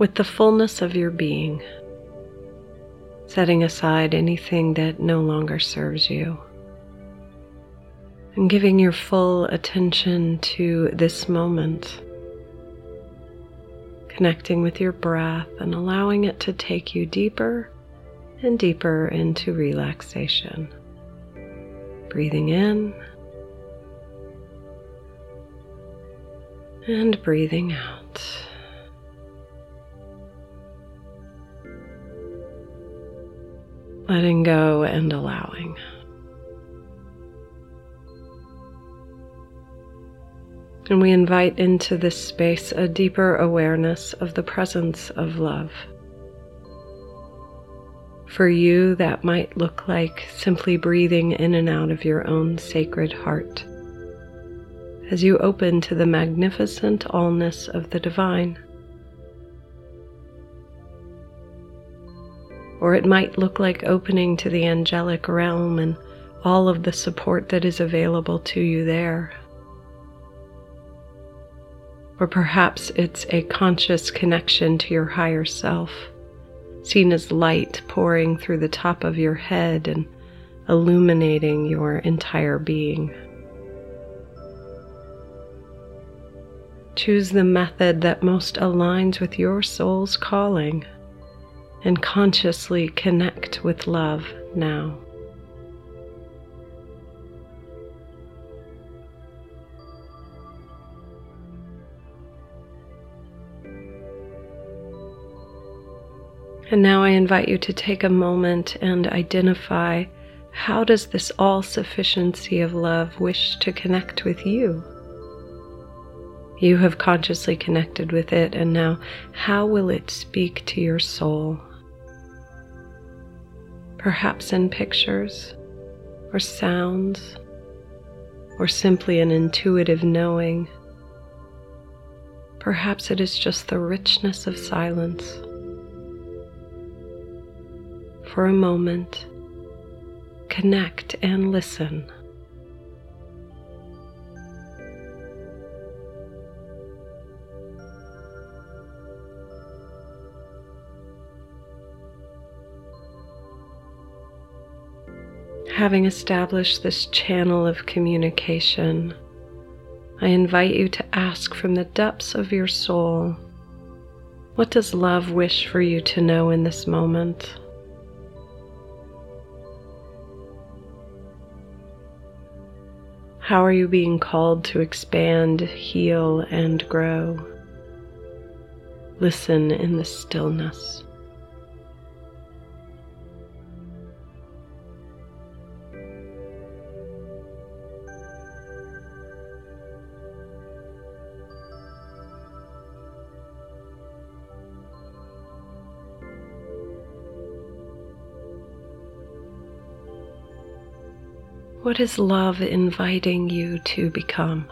with the fullness of your being, setting aside anything that no longer serves you, and giving your full attention to this moment, connecting with your breath and allowing it to take you deeper and deeper into relaxation. Breathing in and breathing out. Letting go and allowing. And we invite into this space a deeper awareness of the presence of love. For you, that might look like simply breathing in and out of your own sacred heart as you open to the magnificent allness of the divine. Or it might look like opening to the angelic realm and all of the support that is available to you there. Or perhaps it's a conscious connection to your higher self, seen as light pouring through the top of your head and illuminating your entire being. Choose the method that most aligns with your soul's calling and consciously connect with love now. And now I invite you to take a moment and identify how does this all sufficiency of love wish to connect with you? You have consciously connected with it, and now how will it speak to your soul? Perhaps in pictures or sounds or simply an intuitive knowing. Perhaps it is just the richness of silence. For a moment, connect and listen. Having established this channel of communication, I invite you to ask from the depths of your soul what does love wish for you to know in this moment? How are you being called to expand, heal, and grow? Listen in the stillness. What is love inviting you to become?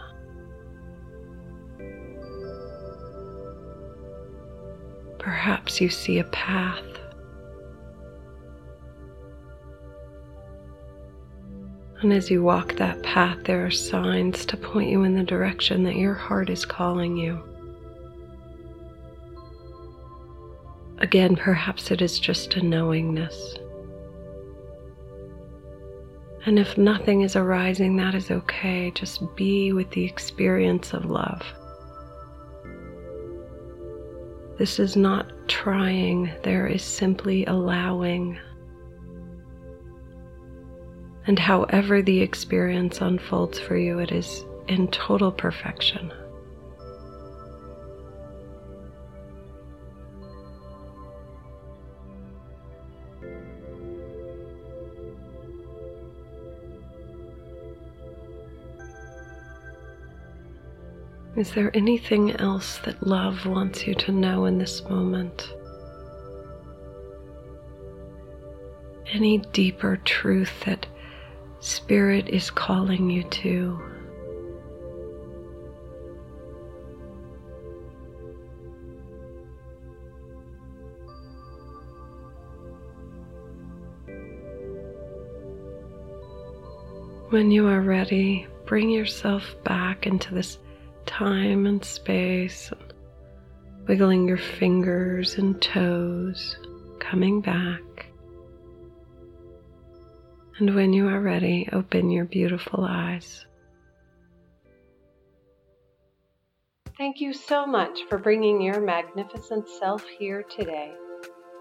Perhaps you see a path. And as you walk that path, there are signs to point you in the direction that your heart is calling you. Again, perhaps it is just a knowingness. And if nothing is arising, that is okay. Just be with the experience of love. This is not trying, there is simply allowing. And however the experience unfolds for you, it is in total perfection. Is there anything else that love wants you to know in this moment? Any deeper truth that Spirit is calling you to? When you are ready, bring yourself back into this time and space, wiggling your fingers and toes, coming back. And when you are ready, open your beautiful eyes. Thank you so much for bringing your magnificent self here today.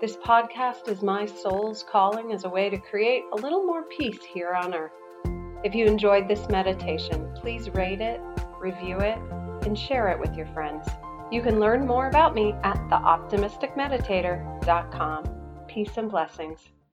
This podcast is my soul's calling as a way to create a little more peace here on earth. If you enjoyed this meditation, please rate it, review it, and share it with your friends. You can learn more about me at theoptimisticmeditator.com. Peace and blessings.